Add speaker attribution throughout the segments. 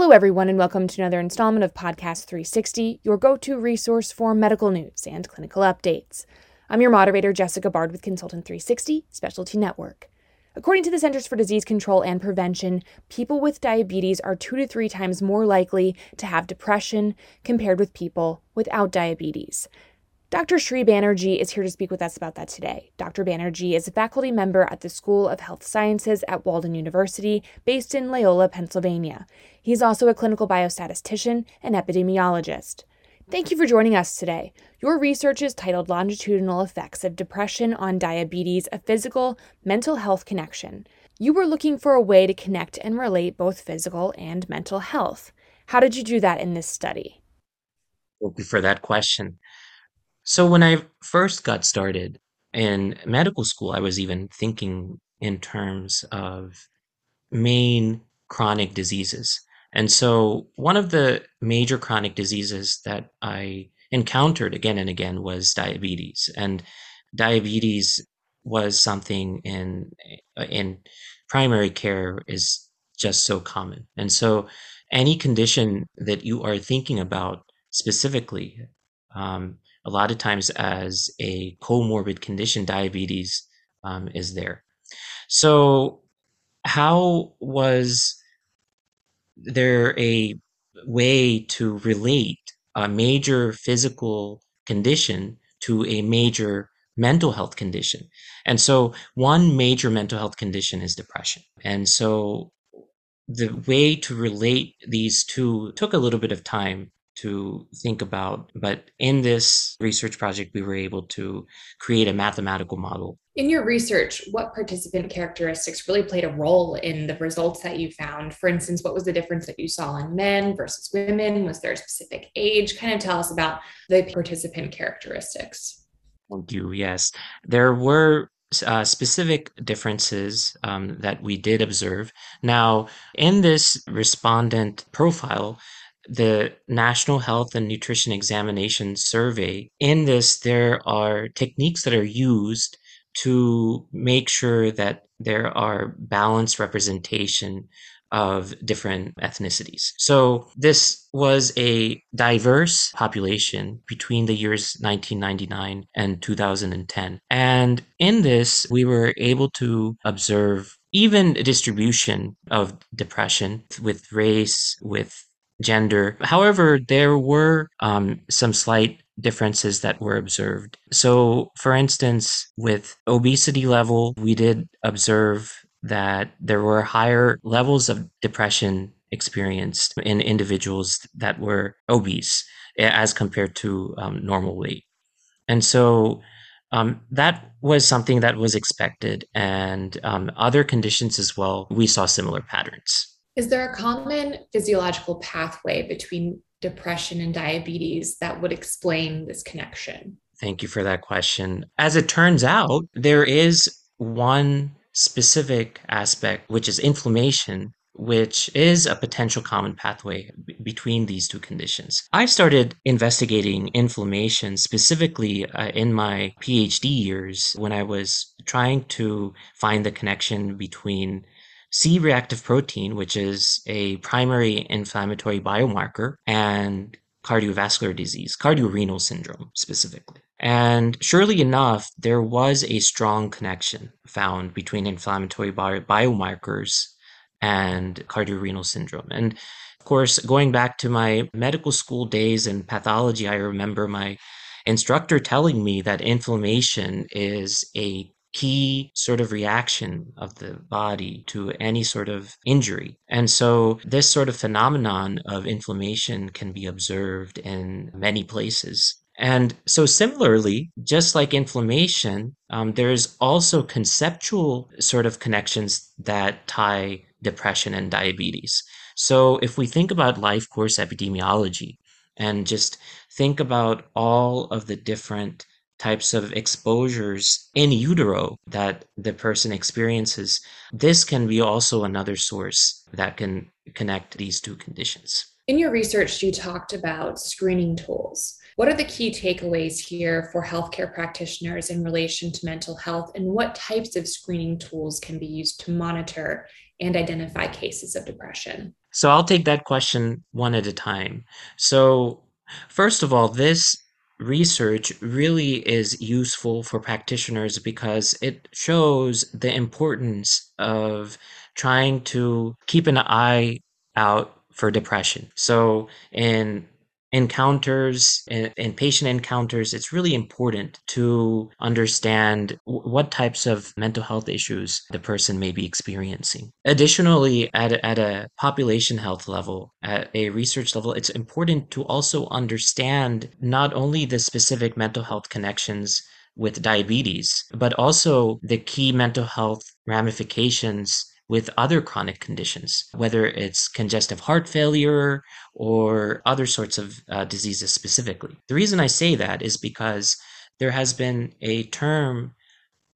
Speaker 1: Hello, everyone, and welcome to another installment of Podcast 360, your go to resource for medical news and clinical updates. I'm your moderator, Jessica Bard with Consultant 360 Specialty Network. According to the Centers for Disease Control and Prevention, people with diabetes are two to three times more likely to have depression compared with people without diabetes. Dr. Sri Banerjee is here to speak with us about that today. Dr. Banerjee is a faculty member at the School of Health Sciences at Walden University, based in Loyola, Pennsylvania. He's also a clinical biostatistician and epidemiologist. Thank you for joining us today. Your research is titled Longitudinal Effects of Depression on Diabetes, a Physical Mental Health Connection. You were looking for a way to connect and relate both physical and mental health. How did you do that in this study?
Speaker 2: Thank you for that question. So when I first got started in medical school, I was even thinking in terms of main chronic diseases. And so one of the major chronic diseases that I encountered again and again was diabetes. And diabetes was something in in primary care is just so common. And so any condition that you are thinking about specifically um, a lot of times as a comorbid condition, diabetes um, is there. So, how was there a way to relate a major physical condition to a major mental health condition? And so, one major mental health condition is depression. And so, the way to relate these two took a little bit of time to think about. But in this research project, we were able to create a mathematical model.
Speaker 1: In your research, what participant characteristics really played a role in the results that you found? For instance, what was the difference that you saw in men versus women? Was there a specific age? Kind of tell us about the participant characteristics.
Speaker 2: Thank you. Yes, there were uh, specific differences um, that we did observe. Now, in this respondent profile, the National Health and Nutrition Examination Survey. In this, there are techniques that are used to make sure that there are balanced representation of different ethnicities. So this was a diverse population between the years 1999 and 2010. And in this, we were able to observe even a distribution of depression with race, with gender. However, there were um, some slight differences that were observed. So, for instance, with obesity level, we did observe that there were higher levels of depression experienced in individuals that were obese as compared to um, normal weight. And so um, that was something that was expected, and um, other conditions as well, we saw similar patterns.
Speaker 1: Is there a common physiological pathway between depression and diabetes that would explain this connection?
Speaker 2: Thank you for that question. As it turns out, there is one specific aspect, which is inflammation, which is a potential common pathway b- between these two conditions. I started investigating inflammation specifically uh, in my PhD years when I was trying to find the connection between C reactive protein, which is a primary inflammatory biomarker, and cardiovascular disease, cardiorenal syndrome specifically. And surely enough, there was a strong connection found between inflammatory bi- biomarkers and cardiorenal syndrome. And of course, going back to my medical school days in pathology, I remember my instructor telling me that inflammation is a key sort of reaction of the body to any sort of injury. And so this sort of phenomenon of inflammation can be observed in many places. And so, similarly, just like inflammation, um, there's also conceptual sort of connections that tie depression and diabetes. So, if we think about life course epidemiology and just think about all of the different types of exposures in utero that the person experiences, this can be also another source that can connect these two conditions.
Speaker 1: In your research, you talked about screening tools. What are the key takeaways here for healthcare practitioners in relation to mental health, and what types of screening tools can be used to monitor and identify cases of depression?
Speaker 2: So I'll take that question one at a time. So, first of all, this research really is useful for practitioners because it shows the importance of trying to keep an eye out for depression. So, in encounters in, patient encounters it's really important to understand what types of mental health issues the person may be experiencing. Additionally at a, at a population health level at a research level it's important to also understand not only the specific mental health connections with diabetes but also the key mental health ramifications with other chronic conditions, whether it's congestive heart failure or other sorts of uh, diseases specifically. The reason I say that is because there has been a term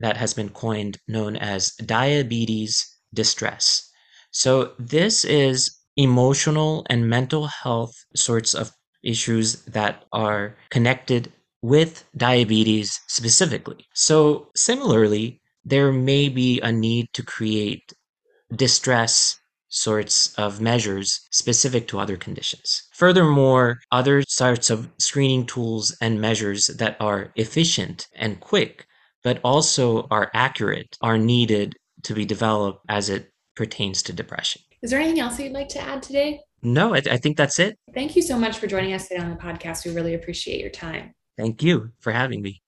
Speaker 2: that has been coined known as diabetes distress. So, this is emotional and mental health sorts of issues that are connected with diabetes specifically. So, similarly, there may be a need to create distress sorts of measures specific to other conditions. Furthermore, other sorts of screening tools and measures that are efficient and quick, but also are accurate, are needed to be developed as it pertains to depression.
Speaker 1: Is there anything else you'd like to add today?
Speaker 2: No, I, th- I think that's it.
Speaker 1: Thank you so much for joining us today on the podcast. We really appreciate your time.
Speaker 2: Thank you for having me.